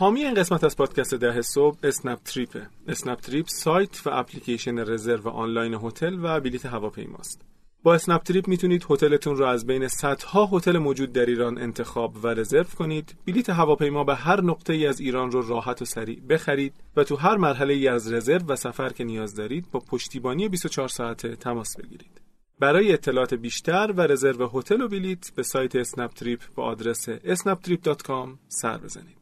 حامی این قسمت از پادکست ده صبح اسنپ تریپه اسنپ تریپ سایت و اپلیکیشن رزرو آنلاین هتل و بلیت هواپیماست. با اسنپ تریپ می‌تونید هتلتون رو از بین صدها هتل موجود در ایران انتخاب و رزرو کنید. بلیت هواپیما به هر نقطه ای از ایران رو راحت و سریع بخرید و تو هر مرحله ای از رزرو و سفر که نیاز دارید با پشتیبانی 24 ساعته تماس بگیرید. برای اطلاعات بیشتر و رزرو هتل و بلیت به سایت اسنپ تریپ با آدرس snaptrip.com سر بزنید.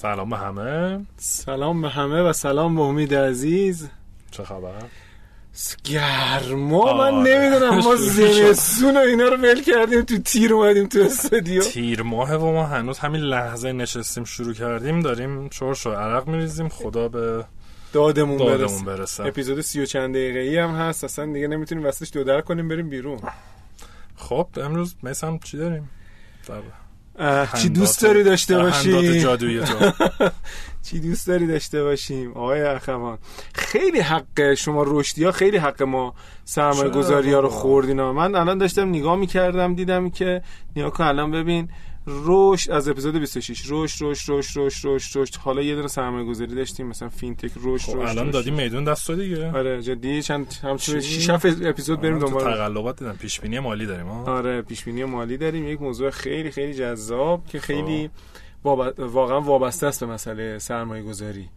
سلام به همه سلام به همه و سلام به امید عزیز چه خبر؟ گرما من آره. نمی‌دونم ما زمستون و اینا رو ول کردیم تو تیر اومدیم تو استودیو تیر ماه و ما هنوز همین لحظه نشستیم شروع کردیم داریم شورش و عرق میریزیم خدا به دادمون, دادمون برسه اپیزود سی و چند دقیقه ای هم هست اصلا دیگه نمی‌تونیم وسطش دو در کنیم بریم بیرون خب امروز میسم چی داریم؟ در اه، چی دوست داری داشته در هندات باشی جادویی تو. چی دوست داری داشته باشیم؟ آقای اخوان. خیلی حق شما رشدی ها خیلی حق ما سرمایه گذاری ها رو؟ خوردین. من الان داشتم نگاه می‌کردم دیدم که نیا الان ببین. رشد از اپیزود 26 رشد رشد رشد رشد رشد رشد. حالا یه دونه سرمایه گذاری داشتیم مثلا فینتک رشد خب رشد الان. دادی میدون دست تو دیگه. آره جدی چند همچین چی؟ 6 اپیزود بریم آره، تو دنبال. تقلبات دیدم. پیش بینی مالی داریم ها؟ آره پیش بینی مالی داریم. یک موضوع خیلی خیلی جذاب که خیلی واب- واقعا وابسته است به مسئله سرمایه گذاری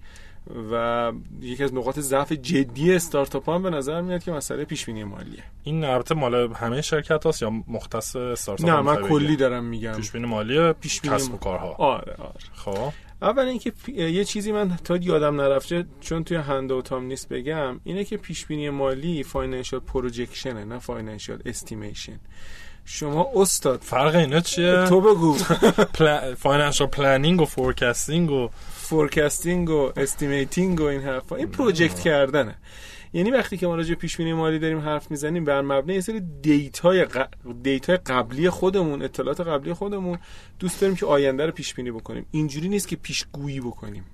و یکی از نقاط ضعف جدی استارتاپ هم به نظر میاد که مسئله پیش بینی مالیه. این البته مال همه شرکت هاست یا مختص استارتاپ نه من کلی؟ دارم میگم. پیش بینی مالی پیش بینی کسب و کارها. آره آره. خب. اول اینکه یه چیزی من تا یادم نرفته چون توی handout ام نیست بگم اینه که پیش بینی مالی financial projection ه نه financial estimation شما استاد فرق اینا چیه؟ تو بگو. financial planning و forecasting و forecasting و estimating و این حرفا. این project کردنه. یعنی وقتی که ما راجع به پیش بینی مالی داریم حرف می‌زنیم بر مبنای یه سری دیتای ق... دیتای قبلی خودمون اطلاعات قبلی خودمون دوست داریم که آینده رو پیش بینی بکنیم. اینجوری نیست که پیشگویی بکنیم.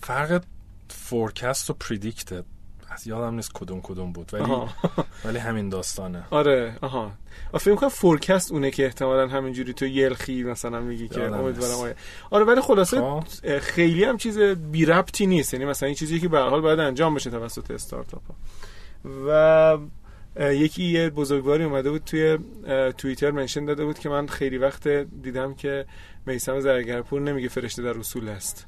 فرق forecast و predict از یادم نیست کدوم کدوم بود ولی آها. ولی همین داستانه آره آها آ، فکر کنم فورکست اونه که احتمالا همینجوری تو یلخی مثلا میگی که امیدوارم. آیا آره ولی خلاصه خب. خیلی هم چیز بی ربطی نیست یعنی مثلا این چیزی که به حال باید انجام بشه توسط استارتاپ ها و یکی یه بزرگواری اومده بود توی توییتر منشن داده بود که من خیلی وقت دیدم که میسم زرگرپور نمیگه فرشته در اصول است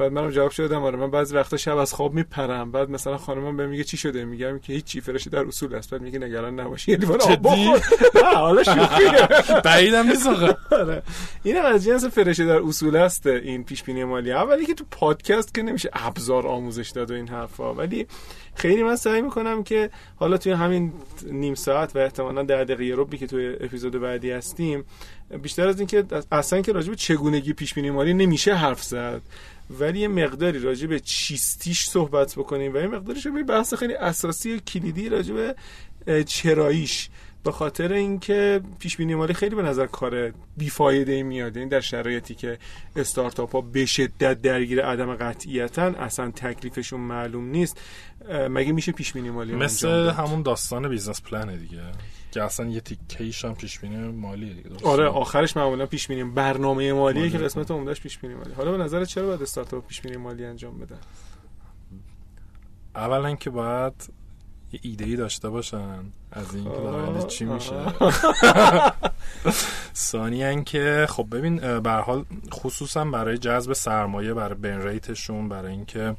بعد منم جواب شدم آره من بعضی وقتا شب از خواب میپرم. بعد مثلا خانمم بهم میگه چی شده؟ میگم که هیچ چی فرشته در اصول است. بعد میگه نگران نباشی. یه لیوان آب؟ بخور نه حالا شوخیه. بعیدم نیست آره. اینم از جنس فرشه در اصول است این پیش بینی مالی. اولی که تو پادکست که نمیشه ابزار آموزش داد و این حرفا. ولی خیلی من سعی می‌کنم که حالا توی همین نیم ساعت و احتمالا در دقیقه ربی که توی اپیزود بعدی هستیم بیشتر از اینکه اصلا که راجع به چگونگی پیش بینی مالی نمیشه حرف زد. ولی یه مقداری راجع به چیستیش صحبت بکنیم و یه مقداریش رو به بحث خیلی اساسی و کلیدی راجع به چراییش. به خاطر اینکه پیش بینی مالی خیلی به نظر کار بیفایده ای میاد یعنی در شرایطی که استارتاپ ها به شدت درگیر عدم قطعیتن اصلا تکلیفشون معلوم نیست مگه میشه پیش بینی مالی مثل؟ همون داستان business plan ه دیگه که اصلا یه تیکیش هم پیش بینی مالیه دیگه؟ آره آخرش معمولا پیش بینی برنامه مالیه مالی. که قسمت عمدهش پیش بینی مالی حالا به نظر چرا باید استارتاپ پیش بینی مالی انجام بدن اولا که باید یه ایده ای داشته باشن از این که چی میشه. ثانیا که خب ببین به هر حال خصوصا برای جذب سرمایه برای burn rate شون برای اینکه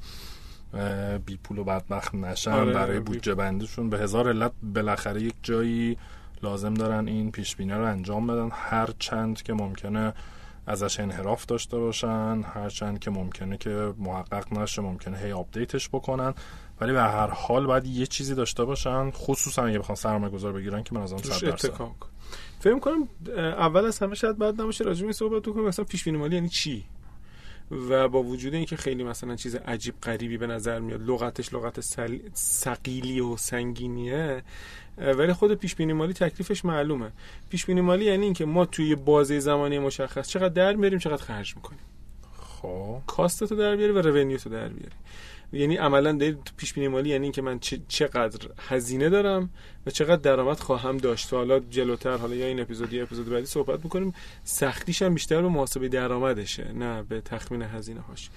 بی پول و بدبخت نشن آره، برای بودجه بندیشون به هزار علت بالاخره یک جایی لازم دارن این پیش بینی رو انجام بدن. هر چند که ممکنه ازش انحراف داشته باشن هرچند که ممکنه که محقق نشه ممکنه هی update ش بکنن. ولی به هر حال باید یه چیزی داشته باشن خصوصا اگه بخوان سرمایه گذار بگیرن که من از اون توش 100 درصد. اتکا کن فکر کنم اول از همه شاید بعد نباشه راجع به صحبت کنیم مثلا پیش بینی مالی یعنی چی؟ و با وجود اینکه خیلی مثلا چیز عجیب غریبی به نظر میاد لغتش لغت سل... سقیلی و سنگینیه ولی خود پیش بینی مالی تکلیفش معلومه. پیش بینی مالی یعنی اینکه ما توی بازه زمانی مشخص چقدر در میاریم چقدر خرج می‌کنیم. خب. کاست تو در بیاری و رونیو تو در بیاری. یعنی عملا دارید پیش بینی مالی یعنی اینکه من چقدر هزینه دارم و چقدر درآمد خواهم داشت. تا حالا جلوتر حالا یا این اپیزود یا اپیزود بعدی صحبت می‌کنیم سختیش هم بیشتر به محاسبه درآمدشه نه به تخمین هزینه هاش.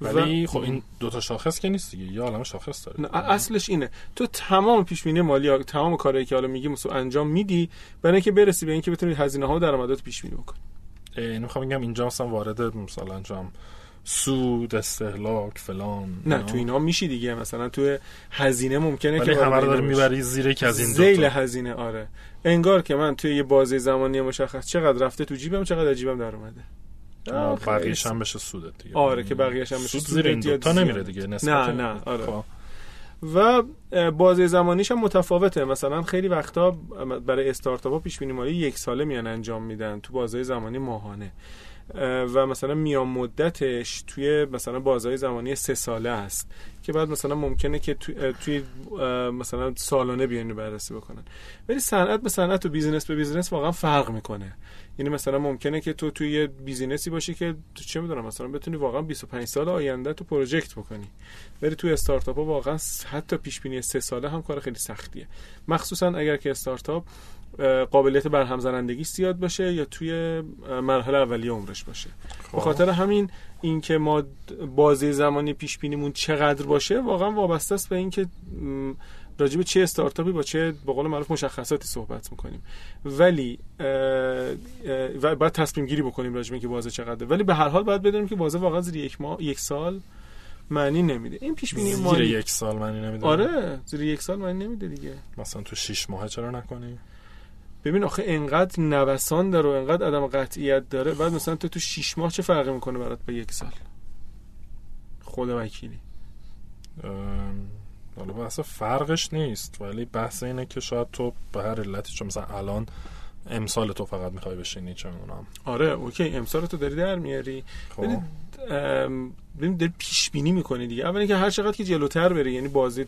ولی خب این دوتا شاخص که نیست دیگه یه عالم شاخص داره. نه، اصلش اینه. تو تمام پیش بینی مالی تمام کارهایی که حالا میگی مثلا انجام میدی برای اینکه برسی به اینکه بتونی هزینه ها و درآمدات پیش بینی بکنی. اینو می‌خوام بگم اینجا مثلا وارد مثلا جام سود استهلاک فلان نه. تو اینا میشی دیگه مثلا تو هزینه ممکنه که همه رو. می‌بری زیر این زیل هزینه آره انگار که من توی یه بازه زمانی مشخص چقدر رفته تو جیبم چقدر جیبم در اومده بقیه‌ش هم بشه سودت دیگه آره که بقیه‌ش هم بشه سود زیر این زیادت. نمیره دیگه نه، نه، آره. خب. و اه، بازه زمانیش هم متفاوته مثلا خیلی وقتا برای استارتاپ ها پیش بینی مالی یک ساله میان انجام میدن تو بازه زمانی ماهانه اه، و مثلا میان مدتش توی مثلا بازه زمانی سه ساله است که بعد مثلا ممکنه که توی, مثلا سالانه بیان بررسی بکنن. ولی صنعت به صنعت و business به business واقعا فرق می‌کنه. یعنی مثلا ممکنه که تو توی یه business ی باشی که چه می‌دونم مثلا بتونی واقعا 25 سال آینده تو project بکنی. ولی توی استارتاپ ها واقعا حتی پیش بینی سه ساله هم کار خیلی سختیه. مخصوصا اگر که استارتاپ قابلیت برهم زنندگی زیاد باشه یا توی مرحله اولیه عمرش باشه. به خب. خاطر همین اینکه ما بازه زمانی پیش بینیمون چقدر باشه واقعا وابسته است به اینکه به چه استارتاپی با چه به قول معروف مشخصاتی صحبت می‌کنیم. ولی و باید تصمیم گیری بکنیم راجع به اینکه بازه چقدره. ولی به هر حال باید بدونیم که بازه واقعا زیر یک ماه یک سال معنی نمیده. این پیش بینی زیر مالی یک سال معنی نمیده. آره زیر یک سال معنی نمیده دیگه. مثلا تو شیش ماه چرا نکنی؟ ببین آخه انقدر نوسان داره و انقدر عدم قطعیت داره. بعد مثلا تو تو شیش ماه چه فرقی می‌کنه برات به یک سال؟ خدا وکیلی. حالا بحث فرقش نیست ولی بحث اینه که شاید تو به هر علتی چون مثلا الان امسال تو فقط می‌خوای بشینی چه می‌دونم. آره اوکی امسال تو داری در میاری. خب. ببین داری پیش بینی می‌کنی دیگه. اولا که هر چقدر که جلوتر بری یعنی بازه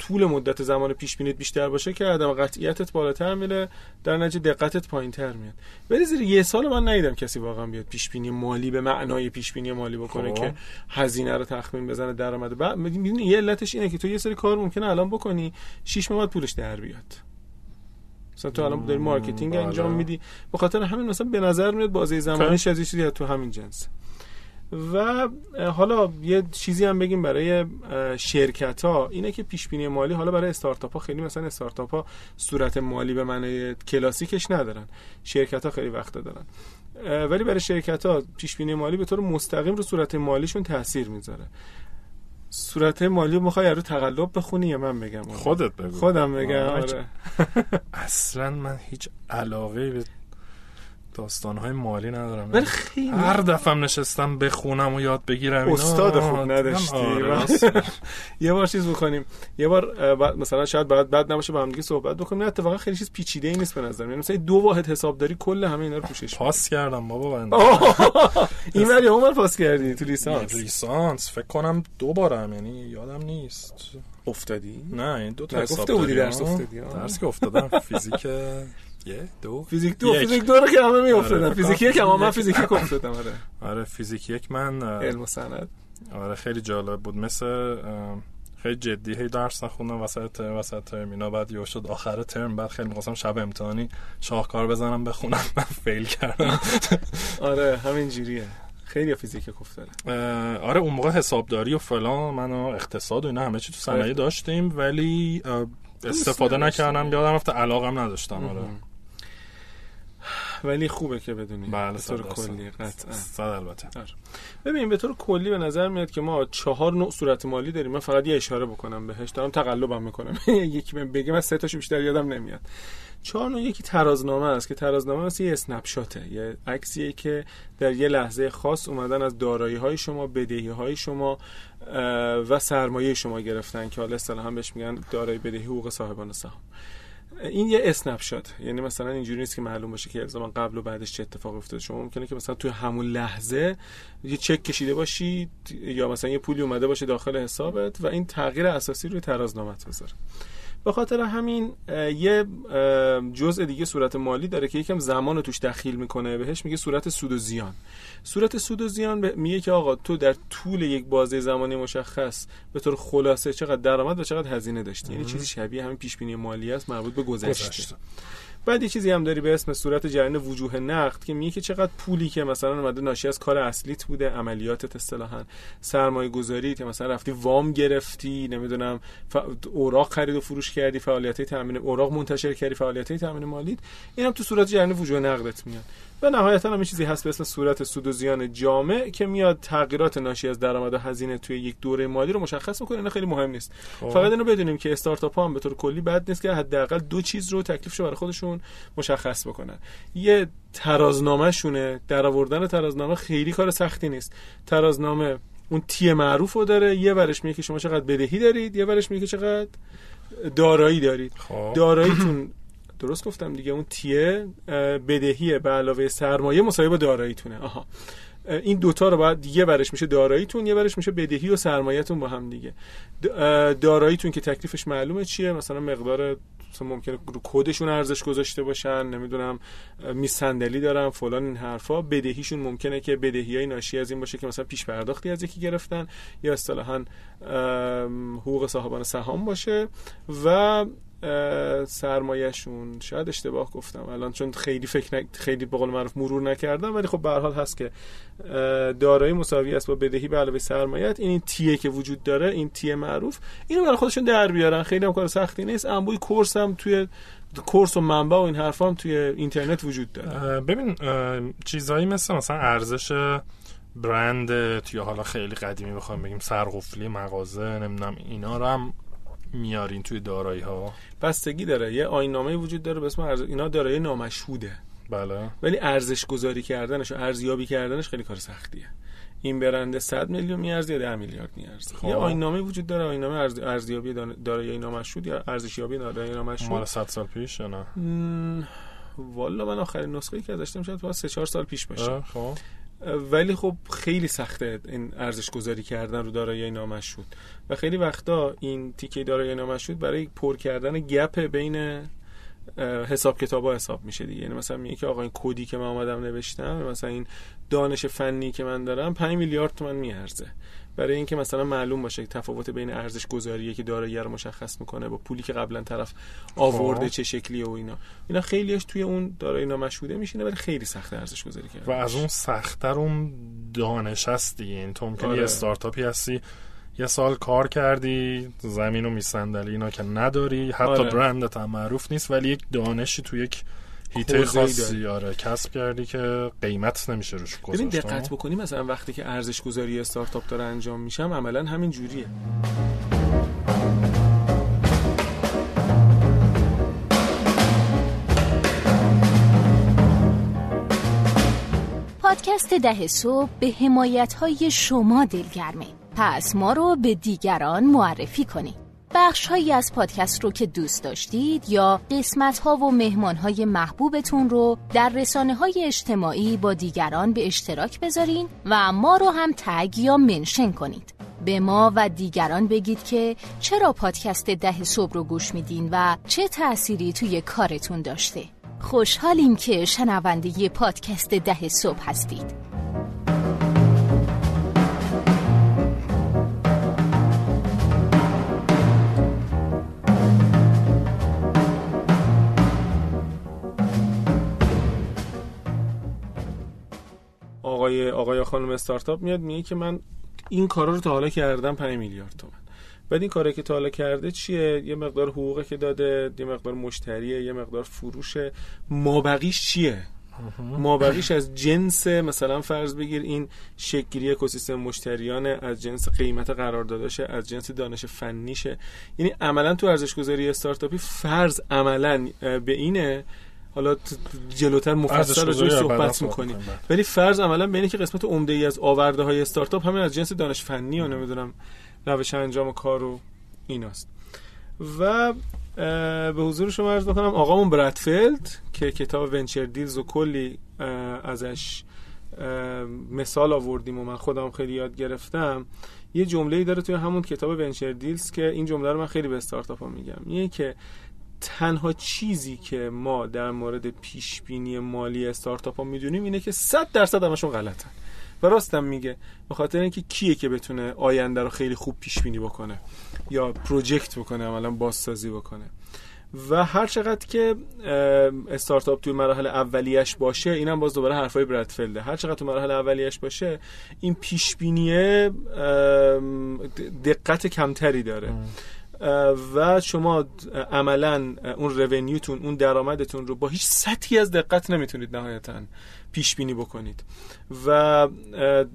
طول مدت زمان پیش بینیت بیشتر باشه که عدم قطعیتت بالاتر میره در نتیجه دقتت پایینتر میاد. ولی زیر یه سال من ندیدم کسی واقعا بیاد پیش بینی مالی به معنای پیش بینی مالی بکنه خب. که هزینه رو تخمین بزنه درآمد بعد می‌دونی یه علتش اینه که تو یه سری کار ممکنه الان بکنی شش ماه بعد پولش در بیاد. مثلا تو الان داری marketing بله. انجام میدی. به خاطر همین مثلا به نظر میاد بازه زمانیش از یه چیزی تو همین جنس و حالا یه چیزی هم بگیم برای شرکت ها اینه که پیش بینی مالی حالا برای استارتاپ ها خیلی مثلا استارتاپ ها صورت مالی به معنی کلاسیکش ندارن. شرکت ها خیلی وقت دارن. ولی برای شرکت ها پیش بینی مالی به طور مستقیم رو صورت مالیشون تاثیر می‌ذاره. صورت مالی رو می‌خوای رو تقلب بخونی یا من بگم؟ خودت بگو. خودم بگم آره. اصلا من هیچ علاقه به داستانهای مالی ندارم. ولی خیلی. هر دفعه نشستم بخونم و یاد بگیرم اینا. استاد خوب نداشتی. آره، راست. یه بار چیز بکنیم یه بار مثلا شاید بعد بد نباشه با هم دیگه صحبت بکنیم. نه اتفاقا خیلی چیز پیچیده ای نیست به نظر من مثلا دو واحد حسابداری کل همه اینا رو پوشش. پاس کردم بابا بنده این ولی عمر پاس کردی تو لیسانس لیسانس فکر کنم دو بارم یعنی یادم نیست. افتادی؟ نه این دو تا حساب بودی داریم، درس. افتادی،. درس که افتادم فیزیک. یه؟ دو؟ فیزیک دو. یک. فیزیک دو رو که همه میافتادن آره، فیزیک یک هم من فیزیک یک افتادم آره. آره فیزیک یک من علم و صنعت آره خیلی جالب بود. مثل خیلی جدی هی درس نخوندم وسط ترم وسط ترم اینا بعد یه شد آخر ترم بعد خیلی می‌خواستم شب امتحانی شاهکار بزنم بخونم من fail کردم. آره همین جوریه. خیلی فیزیک یک افتاده آره اون موقع حسابداری و فلان من و اقتصاد و اینا همه چی تو صنایع. داشتیم ولی استفاده. نکردم یادم رفته علاقم نداشتم آره. ولی خوبه که بدونی. بله به طور. کلی قطعا. صد البته. ببین به طور کلی به نظر میاد که ما چهار نوع صورت مالی داریم. من فقط یه اشاره بکنم بهش. دارم تقلبم می‌کنم. یکی بهم بگه من سه تاشو بیشتر یادم نمیاد. چهار نوع یکی ترازنامه است که ترازنامه مثل یه اسنپ شاته یه عکسیه که در یه لحظه خاص اومدن از دارایی های شما بدهی های شما و سرمایه شما گرفتن که حالا اصطلاحا بهش میگن دارایی بدهی حقوق صاحبان سهام. این یه اسنپ شات. یعنی مثلا اینجوری نیست که معلوم باشه که زمان قبل و بعدش چه اتفاقی افتاده. شما ممکنه که مثلا توی همون لحظه یه چک کشیده باشی یا مثلا یه پولی اومده باشه داخل حسابت و این تغییر اساسی روی ترازنامت بذاره. به خاطر همین یه جزء دیگه صورت مالی داره که یکم زمان رو توش دخیل می‌کنه. بهش میگه صورت سود و زیان. صورت سود و زیان میگه که آقا تو در طول یک بازه زمانی مشخص به طور خلاصه چقدر درآمد و چقدر هزینه داشتی. یعنی چیزی شبیه همین پیش بینی مالی است مربوط به گذشته. بعد یه چیزی هم داری به اسم صورت جریان وجوه نقد که میگه که چقدر پولی که مثلا اومده ناشی از کار اصلیت بوده عملیاتت اصطلاحا. سرمایه گذاری که مثلا رفتی وام گرفتی نمی‌دونم ف... اوراق خرید و فروش کردی فعالیت تامین اوراق منتشر کردی فعالیت تامین مالیت. اینم تو صورت جریان وجوه نقدت میاد. و نهایتا هم چیزی هست به اسم صورت سود و زیان جامع که میاد تغییرات ناشی از درآمد و هزینه توی یک دوره مالی رو مشخص می‌کنه. اینا خیلی مهم نیست. خب. فقط اینو بدونیم که استارتاپ ها هم به طور کلی بد نیست که حداقل دو چیز رو تکلیفش برای خودشون مشخص بکنن. یه ترازنامه شونه در آوردن ترازنامه خیلی کار سختی نیست. ترازنامه اون تی معروف رو داره. یه ورش میگه که شما چقدر بدهی دارید یه ورش میگه که چقدر دارایی دارید. خب. داراییتون درست گفتم دیگه اون تیه اه، بدهی به علاوه سرمایه مساوی با داراییتونه. آها. این دوتا رو باید یه ورش میشه داراییتون یه ورش میشه بدهی و سرمایهتون با هم دیگه. داراییتون که تکلیفش معلومه چیه؟ مثلا مقدار ممکنه رو کدشون ارزش گذاشته باشن نمی‌دونم صندلی دارن فلان این حرفا. بدهیشون ممکنه که بدهی های ناشی از این باشه که مثلا پیش پرداختی از یکی گرفتن یا اصطلاحا حقوق صاحبان سهام باشه. و سرمایهشون. شاید اشتباه گفتم الان چون خیلی فکر نک... خیلی به قول معروف مرور نکردم ولی خب به حال هست که دارایی مساوی است با بدهی به علاوه سرمایت این این تیه که وجود داره این تیه معروف اینو برای خودشون در بیارن. خیلی هم کار سختی نیست. انبوی کورس هم توی کورس و منبع و این حرفا هم توی اینترنت وجود داره. ببین چیزایی مثل مثلا ارزش برند یا حالا خیلی قدیمی بخوام بگیم سرقفلی مغازه نمی‌دونم اینا رو هم میارین توی دارایی ها بستگی داره. یه آینامه وجود داره به اسم ارز... اینا دارایی نامشهوده. بله. ولی ارزش گذاری کردنش و ارزیابی کردنش خیلی کار سختیه. این برنده 100 میلیون میارزه یا 10 میلیارد میارزه؟ خب. یه آینامه وجود داره. آینامه ارز... ارزیابی دارایی نامشهود یا ارزشیابی دارایی مال نامشهود 100 سال پیش یا نه؟ مم، والا من آخرین نسخه که ازش دیدم شاید باید 3 4 سال پیش باشه. خب. ولی خب خیلی سخته این ارزش گذاری کردن رو دارایی نامشهود و خیلی وقتا این تیکه دارایی نامشهود برای پر کردن گپ بین حساب کتاب ها حساب میشه دیگه. یعنی مثلا میگه که آقا این کدی که من اومدم نوشتم مثلا این دانش فنی که من دارم 5 میلیارد تومن میارزه. برای اینکه مثلا معلوم باشه تفاوت بین ارزش گذاریه که دارایی رو مشخص می‌کنه با پولی که قبلا طرف آورده خب. چه شکلیه و اینا اینا خیلیش توی اون دارایی نامشهوده میشینه ولی خیلی سخت ارزش گذاری و کردن از اون سختتر اون دانش هست دیگه این تو ممکنه آره. یه استارتاپی هستی یه سال کار کردی زمین و میسندلی اینا که نداری حتی آره. برندت هم معروف نیست ولی یک دانشی تو یک هیته خاصی آره. کسب کردی که قیمت نمیشه روش ببین گذاشت دقت بکنی مثلا وقتی که ارزش گذاری استارتاپ داره انجام میشم عملا همین جوریه. پادکست ده صبح به حمایت های شما دلگرمه. پس ما رو به دیگران معرفی کنید. بخش هایی از پادکست رو که دوست داشتید یا قسمت ها و مهمان های محبوبتون رو در رسانه های اجتماعی با دیگران به اشتراک بذارین و ما رو هم تگ یا منشن کنید. به ما و دیگران بگید که چرا پادکست ده صبح رو گوش میدین و چه تأثیری توی کارتون داشته. خوشحالیم که شنونده پادکست ده صبح هستید. آقای آقای خانم استارتاپ میاد میگه که من این کارا رو تا حالا کردم 5 میلیارد تومن بعد این کاری که تا حالا کرده چیه؟ یه مقدار حقوقی که داده یه مقدار مشتریه یه مقدار فروشه. مابقیش چیه؟ مابقیش از جنس مثلا فرض بگیر این شکلی اکوسیستم مشتریانه از جنس قیمت قراردادشه از جنس دانش فنیشه. یعنی عملا تو ارزش گذاری استارتاپی فرض عملا به اینه حالا جلوتر مفصل روش صحبت می‌کنیم. ولی فرض عملا به اینه که قسمت عمده ای از آورده های استارتاپ همین از جنس دانش فنی و نمی‌دونم روش انجام کار و ایناست. و به حضور شما عرض بکنم آقامون برد فلد که کتاب Venture Deals و کلی ازش مثال آوردیم و من خودم خیلی یاد گرفتم یه جمله ای داره توی همون کتاب Venture Deals که این جمله رو من خیلی به استارتاپ ها میگم. یه که تنها چیزی که ما در مورد پیش بینی مالی استارتاپ ها می‌دونیم اینه که 100 درصد همشون غلطن. و راستم میگه به خاطر اینکه کیه که بتونه آینده رو خیلی خوب پیش بینی بکنه یا پروژکت بکنه عملا بازسازی بکنه. و هر چقدر که استارتاپ توی مراحل اولیش باشه اینم باز دوباره حرفای برادفلده هر چقدر تو مراحل اولیش باشه این پیش دقت کمتری داره. و شما عملا اون رونیوتون اون درآمدتون رو با هیچ سطحی از دقت نمی‌تونید نهایتا. پیش بینی بکنید. و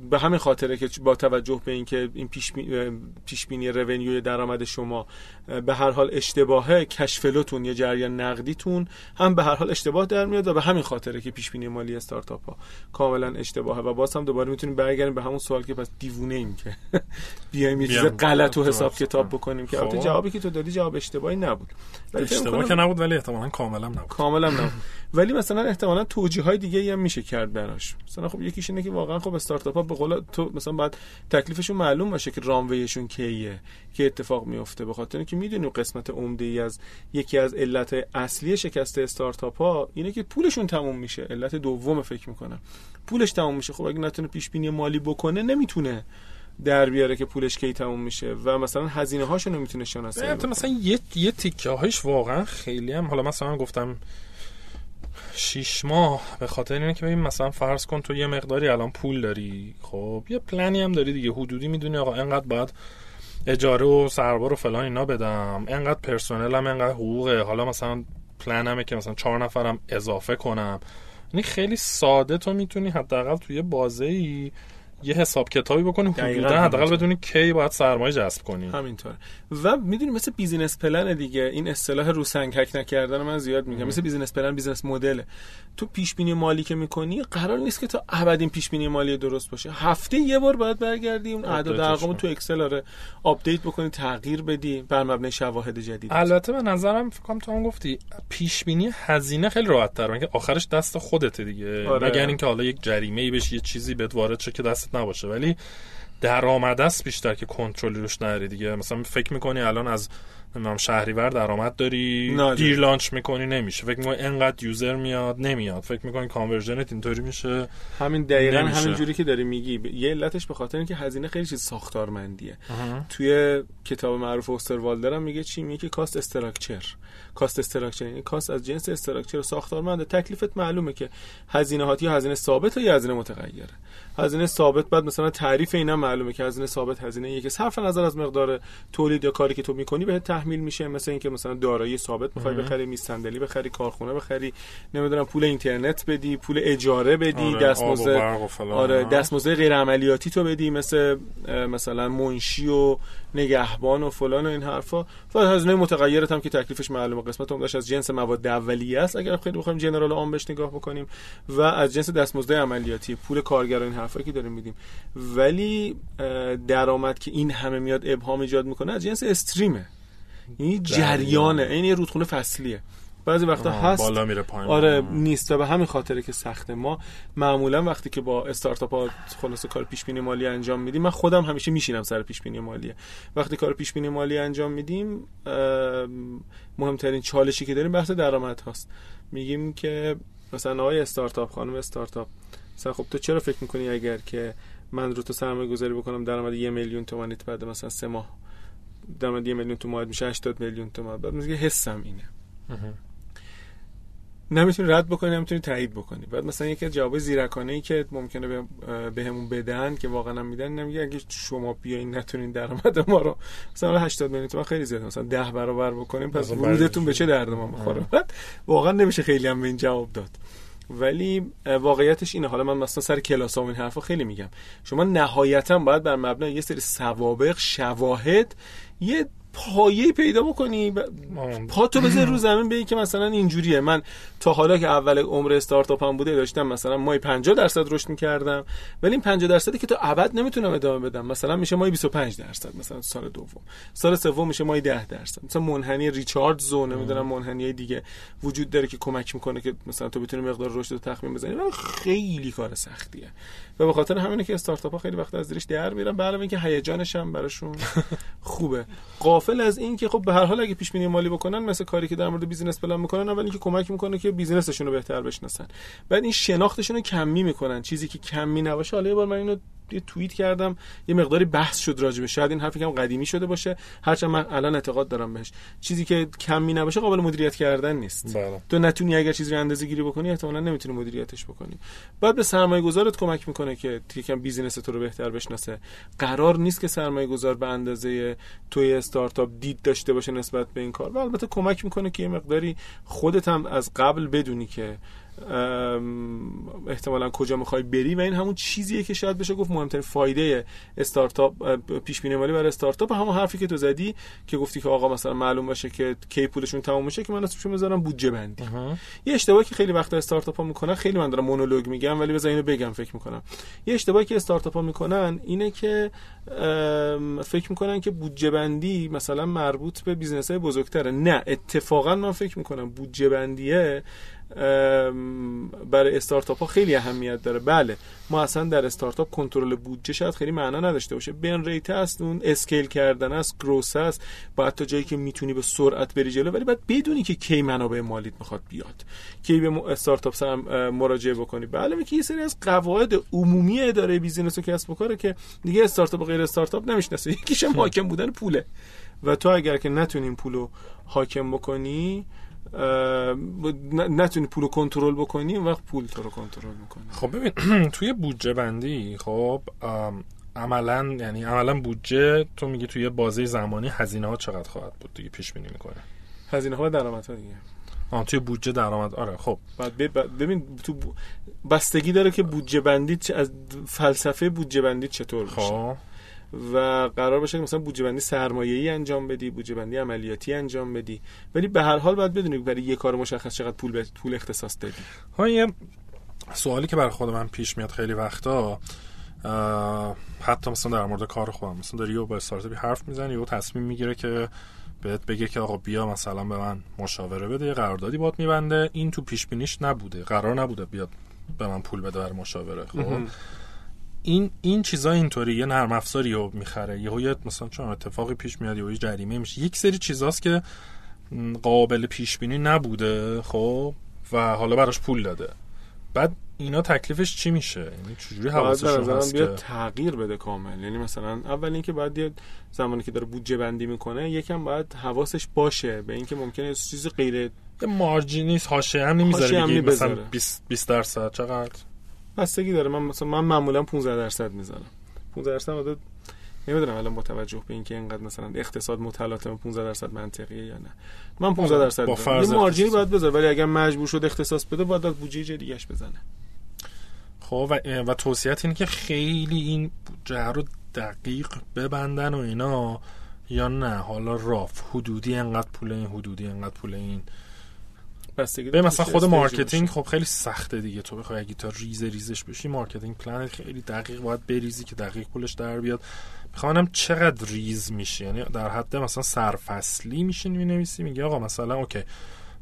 به همین خاطره که با توجه به اینکه این پیش بینی رونیو درآمد شما به هر حال اشتباهه کشفلوتون یا جریان نقدیتون هم به هر حال اشتباه در میاد و به همین خاطره که پیش بینی مالی استارتاپ ها کاملا اشتباهه. و باز هم دوباره می‌تونیم برگردیم به همون سوال که پس دیوونه ایم که بیایم یه چیز غلط و حساب کتاب بکنیم که البته خب. جوابی که تو دادی جواب اشتباهی نبود. اشتباه که نبود ولی احتمالاً کاملا نبود. کاملا نبود. ولی مثلا احتمالاً توجیه های دیگه هم میشه کرد براش. مثلا خب یکیش اینه که واقعا خب استارتاپ ها به قول تو مثلا بعد تکلیفشون معلوم باشه که رانویشون کیه که اتفاق میفته به خاطر اینکه می‌دونیم قسمت عمده ای از یکی از علت اصلی شکست استارتاپ ها اینه که پولشون تموم میشه. علت دوم فکر می‌کنم. پولش تموم میشه. خب اگه نتونه پیش بینی مالی بکنه نمی‌تونه در بیاره که پولش کی تموم میشه و مثلا هزینه هاشو نمی‌تونه شناسایی مثلا یه یه تیکه هایش واقعا خیلی هم حالا مثلا گفتم شیش ماه. به خاطر اینه که ببین مثلا فرض کن تو یه مقداری الان پول داری. خب یه پلنی هم داری دیگه. حدودی می‌دونی آقا انقدر باید اجاره و سربار و فلان اینا بدم. انقدر هم انقدر حقوقه. حالا مثلا پلنمه که مثلا چهار نفرم اضافه کنم. یعنی خیلی ساده تو می‌تونی حداقل توی بازه ای یه حساب کتابی بکنیم. حدودا حداقل بدونی کی باید سرمایه جذب کنیم. همینطور. و می‌دونی مثل business plan دیگه این اصطلاح رو سنگ حک نکردن من زیاد میگم. مثل business plan business model تو پیش بینی مالی که می‌کنی قرار نیست که تا ابد این پیش بینی مالی درست باشه. هفته یه بار باید برگردی اون اعداد ارقام تو اکسل آره update بکنی تغییر بدی بر مبنای شواهد جدید. البته به نظرم فکر کنم تو هم گفتی پیش بینی هزینه خیلی راحت تر آخرش دست خودته دیگه؟ آره. مگر اینکه حالا یک جریمه ای بشه یه چیزی بهت وارد شه که نباشه. ولی درآمده است بیشتر که کنترلی روش نری دیگه. مثلا فکر می‌کنی الان از نمی‌دونم شهریور درآمد داری دیر launch می‌کنی نمیشه. فکر می‌کنی انقدر user میاد نمیاد. فکر می‌کنی conversion ت اینطوری میشه؟ همین دقیقا همین جوری که داری میگی. یه علتش به خاطر اینکه هزینه خیلی چیز ساختارمندیه. توی کتاب معروف اوستروالدر هم میگه چی؟ میگه cost structure cost structure یعنی cost از جنس structure ساختارمند. تکلیفت معلومه که هزینه هاتی هزینه ثابت یا هزینه متغیره. هزینه ثابت بعد مثلا تعریف اینا معلومه که هزینه ثابت هزینه یکی صرف نظر از مقدار تولید یا کاری که تو می‌کنی بهت تحمیل میشه مثل اینکه مثلا دارایی ثابت می‌خوای بخری میز صندلی بخری کارخونه بخری نمی‌دونم پول اینترنت بدی پول اجاره بدی آره، دستمزد آره دستمزد غیر عملیاتی تو بدی مثل مثلا منشی و نگهبان و فلان و این حرفا. و هزینه متغیرت هم که تکلیفش معلومه. قسمت عمدهش از جنس مواد اولیه است. اگر خیلی بخوایم جنرال عام بهش نگاه بکنیم و از جنس دستمزد عملیاتی پول کارگر این حرفایی که داریم میدیم. ولی درآمد که این همه میاد ابهام ایجاد می‌کنه از جنس استریمه. این جریانه. این یه رودخونه فصلیه. بعضی وقتا هست. بالا میره پایین. آره نیست. و به همین خاطره که سخته. ما معمولا وقتی که با استارتاپ ها خلاص کار پیش بینی مالی انجام میدیم من خودم همیشه میشینم سر پیش بینی مالی وقتی کار پیش بینی مالی انجام میدیم مهمترین چالشی که داریم بحث درآمد هاست. میگیم که مثلا آقای استارتاپ خانم استارتاپ مثلا خب تو چرا فکر می‌کنی اگر که من رو تو سرمایه گذاری بکنم درآمد یه میلیون تومانیت بعد مثلا سه ماه درآمد یه میلیون تومان میشه 80 میلیون تومان بعد میگه حسم اینه. نمی‌تونی رد بکنی نمی‌تونی تایید بکنی. بعد مثلا یکی جواب زیرکانه ای که ممکنه بهمون به بدن که واقعا هم میدن نمیگه اگه شما بیاین نتونین درآمد ما رو. مثلا 80 میلیون تومان خیلی زیاد مثلا 10 برابر بکنیم پس ورودتون به چه درد ما می‌خوره؟ واقعا نمیشه خیلی هم به این جواب داد. ولی واقعیتش اینه. حالا من مثلا سر کلاس این حرفا خیلی میگم. شما نهایتا باید بر مبنای یه سری سوابق شواهد یه پایه پیدا بکنی. ب... پا تو بذار رو زمین بگی که مثلا اینجوریه. من تا حالا که اول عمر استارتاپ هم بوده داشتم مثلا مای 50 درصد رشد می‌کردم. ولی این 50 درصدی که تا ابد نمی‌تونم ادامه بدم. مثلا میشه مای 25 درصد مثلا سال دوم. سال سوم میشه مای 10 درصد. مثلا منحنی ریچاردسون نمی‌دونم منحنی دیگه وجود داره که کمک می‌کنه که مثلا تو بتونی مقدار رشد رو تخمین بزنی. ولی خیلی کار سختیه. و به خاطر همینه که استارتاپ ها خیلی وقت از زیرش در میرن. به علاوه اینکه هیجانش هم براشون خوبه. غافل از این که خب به هر حال اگه پیش بینی مالی بکنن مثل کاری که در مورد business plan می‌کنن اول اینکه کمک می‌کنه که business شون رو بهتر بشناسن. بعد این شناختشون رو کمی می‌کنن. چیزی که کمی نباشه حالا یه بار من اینو یه توییت کردم یه مقداری بحث شد راجبه شاید این حرفی کم قدیمی شده باشه هرچند من الان اعتقاد دارم بهش. چیزی که کمی نباشه قابل مدیریت کردن نیست. بله. تو نتونی اگر چیزی رو اندازه گیری بکنی احتمالاً نمی‌تونی مدیریتش بکنی. بعد به سرمایه گذارت کمک می‌کنه که یکم بیزینس تو رو بهتر بشناسه. قرار نیست که سرمایه گذار به اندازه توی استارتاپ دید داشته باشه نسبت به این کار و البته کمک می‌کنه که یه مقداری خودت هم از قبل بدونی که احتمالا کجا می‌خوای بری و این همون چیزیه که شاید بشه گفت مهمترین فایده استارتاپ پیش بینی مالی برای استارتاپ. همون حرفی که تو زدی که گفتی که آقا مثلا معلوم باشه که کی پولشون تموم میشه که من اسمشو می‌ذارم بودجه بندی. یه اشتباهی که خیلی وقتا استارتاپ ها می‌کنن خیلی من دارم monologue میگم ولی بذار اینو بگم فکر می‌کنم. یه اشتباهی که استارتاپ ها می‌کنن اینه که فکر می‌کنن که بودجه بندی مثلا مربوط به business های بزرگتره. نه اتفاقا من فکر می‌کنم بودجه بندیه برای استارتاپ ها خیلی اهمیت داره. بله ما اصلا در استارتاپ کنترل بودجه شاید خیلی معنا نداشته باشه. burn rate هست اون scale کردن است growth هست. باید تا جایی که می‌تونی به سرعت بری جلو ولی باید بدونی که کی منابع مالیت می‌خواد بیاد. کی به استارتاپ سر مراجعه بکنی. بله که یه سری از قواعد عمومی اداره business و کسب و کاره که دیگه استارتاپ غیر استارتاپ نمی‌شناسه یکیش حاکم بودن پوله. و تو اگر که نتونی پولو حاکم بکنی نتونی پول رو کنترل بکنی وقت پول تو رو کنترل می‌کنه. خب ببین توی بودجه بندی خب عملا یعنی عملا بودجه تو میگی توی بازه زمانی هزینه ها چقدر خواهد بود دیگه پیش بینی می‌کنه؟ هزینه ها و درآمد ها دیگه. آه توی بودجه درآمد آره خب. بعد ببین تو بستگی داره که بودجه بندی از فلسفه بودجه بندی چطور باشه خب و قرار باشه که مثلا بودجه بندی سرمایه‌ای انجام بدی بودجه بندی عملیاتی انجام بدی. ولی به هر حال باید بدونی برای یه کار مشخص چقدر پول به پول اختصاص دادی. ها یه سوالی که برای خود من پیش میاد خیلی وقتا حتی مثلا در مورد کار خودم. مثلا داری با استارتاپی حرف می‌زنی و تصمیم می‌گیره که بهت بگه که آقا بیا مثلا به من مشاوره بده یه قراردادی بات میبنده. این تو پیش بینیش نبوده قرار نبوده بیاد به من پول بده برای مشاوره خب؟ این این چیزا اینطوری یه نرم افزاری رو می‌خره یهو یه مثلا چون اتفاقی پیش میاد یهو جریمه میشه. یک سری چیزاست که قابل پیش بینی نبوده خب و حالا براش پول داده. بعد اینا تکلیفش چی میشه؟ یعنی چجوری حواسش هست که تغییر بده کامل. یعنی مثلا اول اینکه بعد یه زمانی که داره بودجه بندی می‌کنه یکم باید حواسش باشه به اینکه ممکنه چیز غیر یه مارجینی حاشیه هم نمی‌ذاره مثلا 20 20 درصد چقدر؟ بستگی داره. من مثلا من معمولا 15 درصد می‌زنم. 15 درصد مدد نمی‌دونم الان با توجه به اینکه اینقدر مثلا اقتصاد متلاطم 15 درصد منطقیه یا نه. من 15 درصد با فرض یه مارجینی باید بذار ولی اگر مجبور شد اختصاص بده باید از بودجه دیگهش بزنه. خب و, و توصیت اینه که خیلی این بودجه رو دقیق ببندن و اینا یا نه. حالا راف حدودی انقدر پول این حدودی انقدر پول این. بستگی به مثلا خود marketing خب خیلی سخته دیگه. تو بخوای اگه تا ریز ریزش بشی marketing plan خیلی دقیق باید بریزی که دقیق پولش در بیاد. می‌خوام چقدر ریز میشه. یعنی در حد مثلا سرفصلی میشین می‌نویسی. میگه آقا مثلا okay.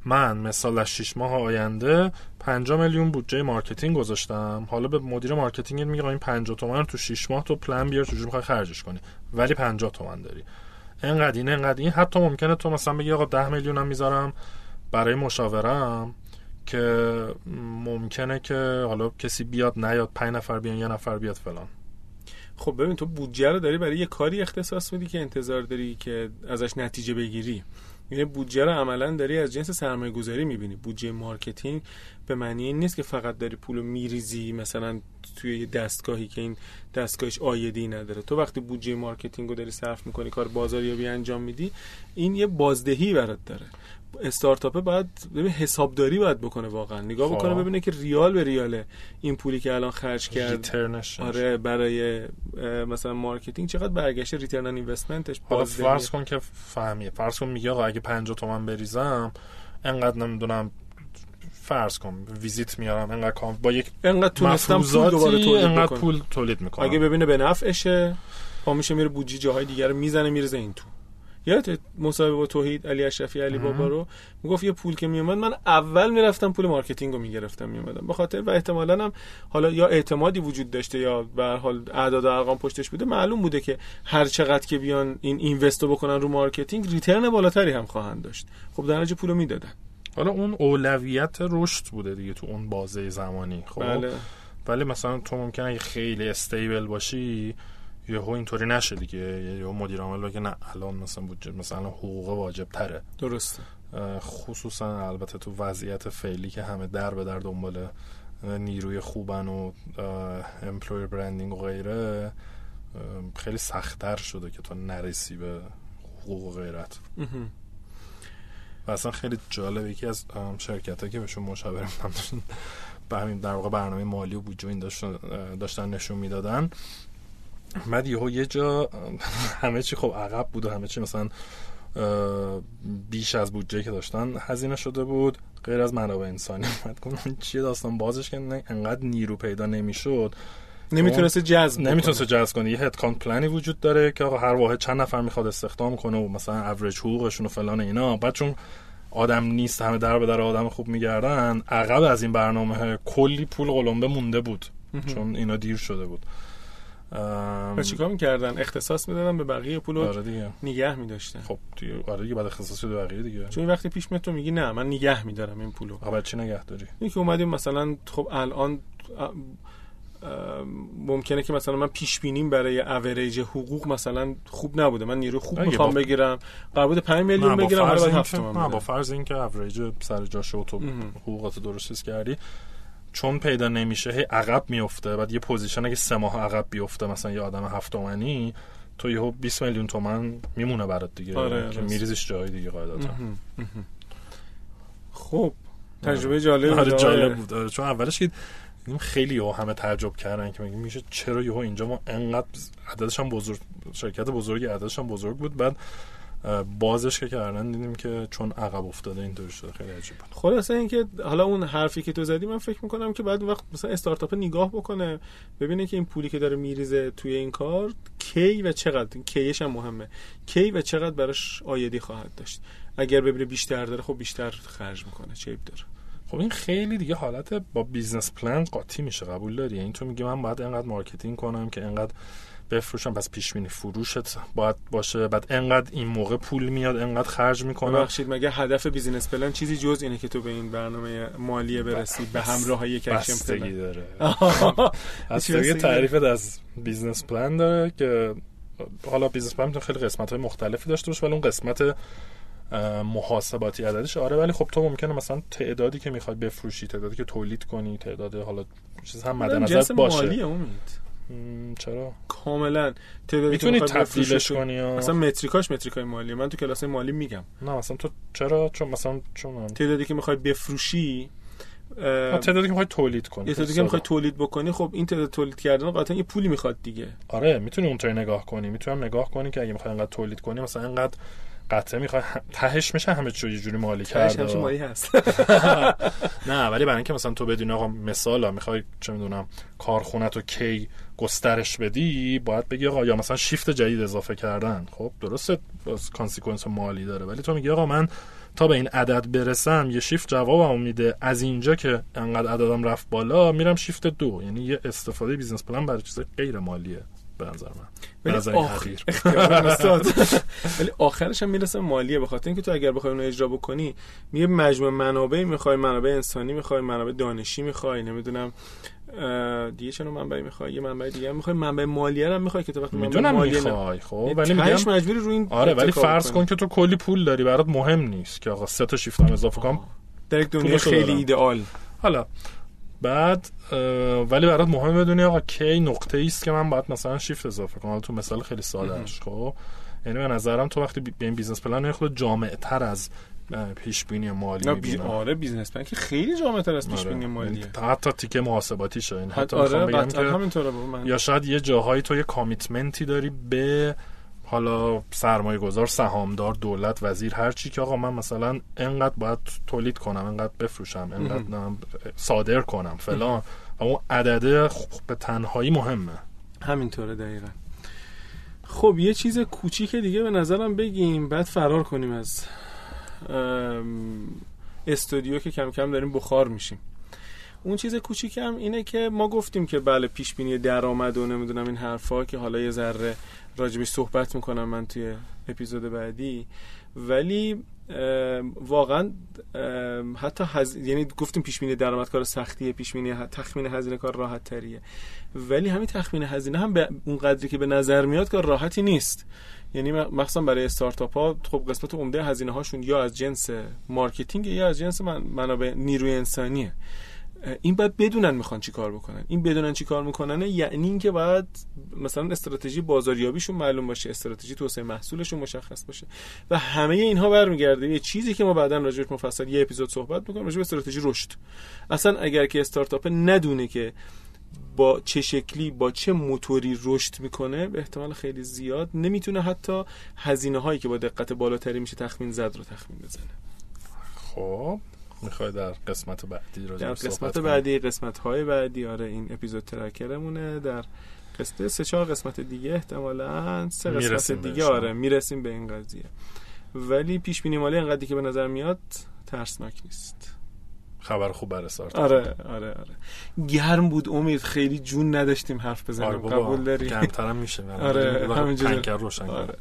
من مثال از 6 ماه آینده 5 میلیون بودجه marketing گذاشتم. حالا به مدیر marketing میگه این 50 تومن تو 6 ماه تو پلن بیار چجوری می‌خوای خرجش کنی؟ ولی 50 تومن داری. انقدر این انقدر این. حتی ممکنه تو مثلا بگی آقا 10 میلیون هم می‌ذارم. برای مشاورم که ممکنه که حالا کسی بیاد نیاد پنج نفر بیان یه نفر بیاد فلان. خب ببین تو بودجه رو داری برای یه کاری اختصاص میدی که انتظار داری که ازش نتیجه بگیری. یعنی بودجه رو عملا داری از جنس سرمایه گذاری می‌بینی. بودجه marketing به معنی این نیست که فقط داری پول میریزی مثلا توی یه دستگاهی که این دستگاهش عایدی نداره. تو وقتی بودجه marketing رو داری صرف می‌کنی کار بازاریابی انجام میدی این یه بازدهی برات داره. استارتاپه باید ببین حسابداری باید بکنه واقعا. نگاه خب. بکنه ببینه که ریال به ریاله. این پولی که الان خرج کرد. return ش آره برای مثلا marketing چقدر برگشته؟ return on investment ش حالا فرض کن که فهمیه. فرض کن میگه آقا اگه 50 تومن بریزم انقدر نمی‌دونم فرض کن ویزیت میارم انقدر comeback انقدر تونستم پول دوباره تولید انقدر بکنم. پول تولید می‌کنم. اگه ببینه به نفعشه پا میشه میره بودجه جاهای دیگر رو می‌زنه میرزه این تو. یادت مصاحبه با توحید علی اشرفی علی بابا رو؟ می‌گفت یه پول که میومد من اول می‌رفتم پول marketing رو می‌گرفتم میومدم به خاطر و احتمالا هم حالا یا اعتمادی وجود داشته یا به هر حال اعداد و ارقام پشتش بوده معلوم بوده که هر چقدر که بیان این invest و بکنن رو marketing return بالاتری هم خواهند داشت. خب در نتیجه پولو می‌دادن. حالا اون اولویت رشد بوده دیگه تو اون بازه زمانی خب؟ بله. ولی مثلا تو ممکنه اگه خیلی استیبل باشی یهو اینطوری نشه دیگه. یهو مدیر عامل بگه نه الان مثلا بودجه مثلا حقوق واجب تره درسته خصوصا البته تو وضعیت فعلی که همه در به در دنبال نیروی خوبن و امپلویر برندینگ و غیره خیلی سختتر شده که تو نرسی به حقوق و غیرت. و اصلا خیلی جالب یکی از شرکت که بهشون مشاوره میدم به همین در واقع برنامه مالی و بودجه این داشتن, داشتن نشون می‌دادن بعد یهو یه جا همه چی خب عقب بود و همه چی مثلا بیش از بودجه که داشتن هزینه شده بود غیر از منابع انسانی. بعد گفتم چیه داستان؟ بازش که انقدر نیرو پیدا نمی‌شد. نمی‌تونسته جذب بکنه. نمی‌تونسته جذب کنه یه هدکانت پلنی وجود داره که آقا هر واحد چند نفر می‌خواد استخدام کنه و مثلا اوریج حقوقشون و فلان اینا. بعد چون آدم نیست همه در به در آدم خوب میگردن عقب از این برنامه کلی پول قلمبه مونده بود. چون اینا دیر شده بود. و چیکار می‌کردن؟ اختصاص می‌دادن به بقیه پولو. آره دیگه. نگه میداشتن. خب دیگه آره دیگه بعد اختصاص شده بقیه دیگه. چون وقتی پیش میاد تو میگی نه من نگه میدارم این پولو. بعد چی نگه داری؟ این که اومدیم مثلا خب الان ممکنه که مثلا من پیش بینیم برای اوریج حقوق مثلا خوب نبوده. من نیرو خوب می‌خوام با- بگیرم. قرار بوده 5 میلیون بگیرم حالا فرض باید این 7 که تومن نه با. فرض این که اوریج سر تو مهم. حقوقات درست کردی چون پیدا نمیشه هی عقب میفته بعد یه پوزیشن اگه سه ماه عقب بیفته مثلا یه آدم هفت تومنی تو یهو 20 میلیون تومن میمونه برات دیگه. آره، که راست. میریزیش جای دیگه قاعدتا. خب تجربه جالب آره بود. جالب بود. آره، چون اولش که خیلی ها همه تعجب کردن که میگه میشه چرا یهو اینجا؟ ما انقدر عددش هم بزرگ شرکت بزرگی عددش هم بزرگ بود. بعد بازش که کردن دیدیم که چون عقب افتاده اینطوری شده خیلی عجیب بود. خلاصه اینکه حالا اون حرفی که تو زدی من فکر می‌کنم که بعد وقت مثلا استارتاپ نگاه بکنه ببینه که این پولی که داره میریزه توی این کار کی و چقدر کیش هم مهمه. کی و چقدر براش عایدی خواهد داشت. اگر ببینه بیشتر داره خب بیشتر خرج می‌کنه عیب داره. خب این خیلی دیگه حالت با business plan قاطی میشه قبول داری؟ یعنی تو میگی من باید انقدر marketing کنم که انقدر بفروشم پس پیش بینی فروشت باید باشه. بعد انقدر این موقع پول میاد انقدر خرج می‌کنم. ببخشید مگه هدف business plan چیزی جز اینه که تو به این برنامه مالیه برسی به همراه یک action plan؟ داره. بستگی بستگی تعریفت از business plan داره که حالا business plan می‌تونه خیلی قسمت های مختلفی داشته باشه ولی اون قسمت محاسباتی عددش. آره ولی خب تو ممکنه مثلا تعدادی که می‌خوای بفروشی تعدادی که تولید کنی تعداد حالا چیز هم مد نظر باشه. مالیه امید. چرا؟ کاملا. می‌تونی تبدیلش کنی. مثلا متریکاش متریکای مالی من تو کلاس مالی میگم. نه مثلا تو چرا؟ چون مثلا چون تعدادی که می‌خوای بفروشی تعدادی که می‌خوای تولید کنی. یه تعدادی که می‌خوای تولید بکنی خب این تعداد تولید کردن قطعا یه پولی می‌خواد دیگه. آره می‌تونی اونطوری نگاه کنی. می‌تونم نگاه کنی که اگه می‌خوای انقدر تولید کنی مثلا انقدر قطعه می‌خوای تهش میشه همه چی یه جوری مالی تهش کرده همچین مالی هست. نه ولی برای اینکه مثلا تو بدونی آقا مثلا می‌خوای چه می‌دونم کارخونت رو کی گسترش بدی باید بگی آقا یا مثلا شیفت جدید اضافه کردن. خب درسته consequence مالی داره. ولی تو میگی آقا من تا به این عدد برسم یه شیفت جوابمو میده. از اینجا که انقدر عددم رفت بالا میرم شیفت دو. یعنی یه استفاده business plan برای چیز غیر مالیه به نظر من. ولی نظر این آخ- حقیر. اختیار استاد. ولی آخرش هم می‌رسه مالیه. به خاطر اینکه تو اگر بخوای اونو اجرا بکنی میگه مجموعه منابع می‌خوای منابع انسانی می‌خوای منابع دانشی می‌خوای نمی‌دونم دیگه چه نوع منبعی می‌خوای؟ یه منبع دیگه هم می‌خوای. منبع مالیه هم می‌خوای که تو وقتی منبع مالیه می‌خوای. خب ولی میگم مجبوری رو این آره ولی فرض. کن که تو کلی پول داری برات مهم نیست که آقا سه تا شیفت هم اضافه کنم. در یک دنیای پولشو خیلی. ایدئال. حالا بعد ولی برات مهم بدونی آقا کی نقطه ای است که من باید مثلا شیفت اضافه کنم. تو مثال خیلی سادهش خب؟ یعنی به نظرم تو وقتی به این business plan یه خود جامع تر از پیش بینی مالی نه بی... آره business plan که خیلی جامع تر از پیش بینی مالیه. حتی تیکه محاسباتی شد این حتی آره بگم که یا شاید یه جاهایی تو یه commitment ی داری به حالا سرمایه گذار سهامدار دولت وزیر هر چی که آقا من مثلا انقدر باید تولید کنم انقدر بفروشم انقدر صادر کنم فلان. و اون عدده به تنهایی مهمه. همینطوره دقیقا. خب یه چیز کوچیک دیگه به نظرم بگیم بعد فرار کنیم از استودیو که کم کم داریم بخار میشیم. اون چیز کوچیکم اینه که ما گفتیم که بله پیش بینی درآمد و نمی‌دونم این حرفا که حالا یه ذره راجبش صحبت می‌کنم من توی اپیزود بعدی. ولی واقعا حتی هز... یعنی گفتیم پیش بینی درآمد کار سختیه پیش بینی تخمین هزینه کار راحت تریه ولی همین تخمین هزینه هم به اون قدری که به نظر میاد کار راحتی نیست. یعنی مخصوصا برای استارتاپ ها خب قسمت عمده هزینه هاشون یا از جنس marketing یا از جنس من- منابع نیروی انسانیه. این باید بدونن می‌خوان چی کار بکنن. این بدونن چی کار می‌کنن یعنی اینکه باید مثلا استراتژی بازاریابیشون معلوم باشه استراتژی توسعه محصولشون مشخص باشه. و همه اینها برمیگرده. یه چیزی که ما بعدا راجعش مفصل یه اپیزود صحبت می‌کنیم راجع به استراتژی رشد. اصلا اگر که استارتاپ ندونه که با چه شکلی با چه موتوری رشد می‌کنه به احتمال خیلی زیاد نمی‌تونه حتی هزینه هایی که با دقت بالاتری میشه تخمین زد رو تخمین بزنه. خب. می‌خوای در قسمت بعدی راجع در قسمت؟ بعدی قسمت های بعدی آره این اپیزود ترکرمونه در قسمت سه چهار قسمت دیگه احتمالا سه قسمت دیگه. آره می‌رسیم به این قضیه ولی پیش بینی مالی انقدری که به نظر میاد ترسناک نیست خبر خوب برای استارتاپ آره آره آره گرم بود امید خیلی جون نداشتیم حرف بزنیم آره قبول داری گرمترم میشه آره، همینجوری. پنکر روشن. آره.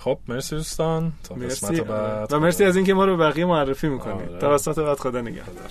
خب مرسی دوستان. تا قسمت مرسی. بعد. و مرسی از اینکه ما رو به بقیه معرفی می‌کنید. آره. تا قسمت بعد خدا نگهدار.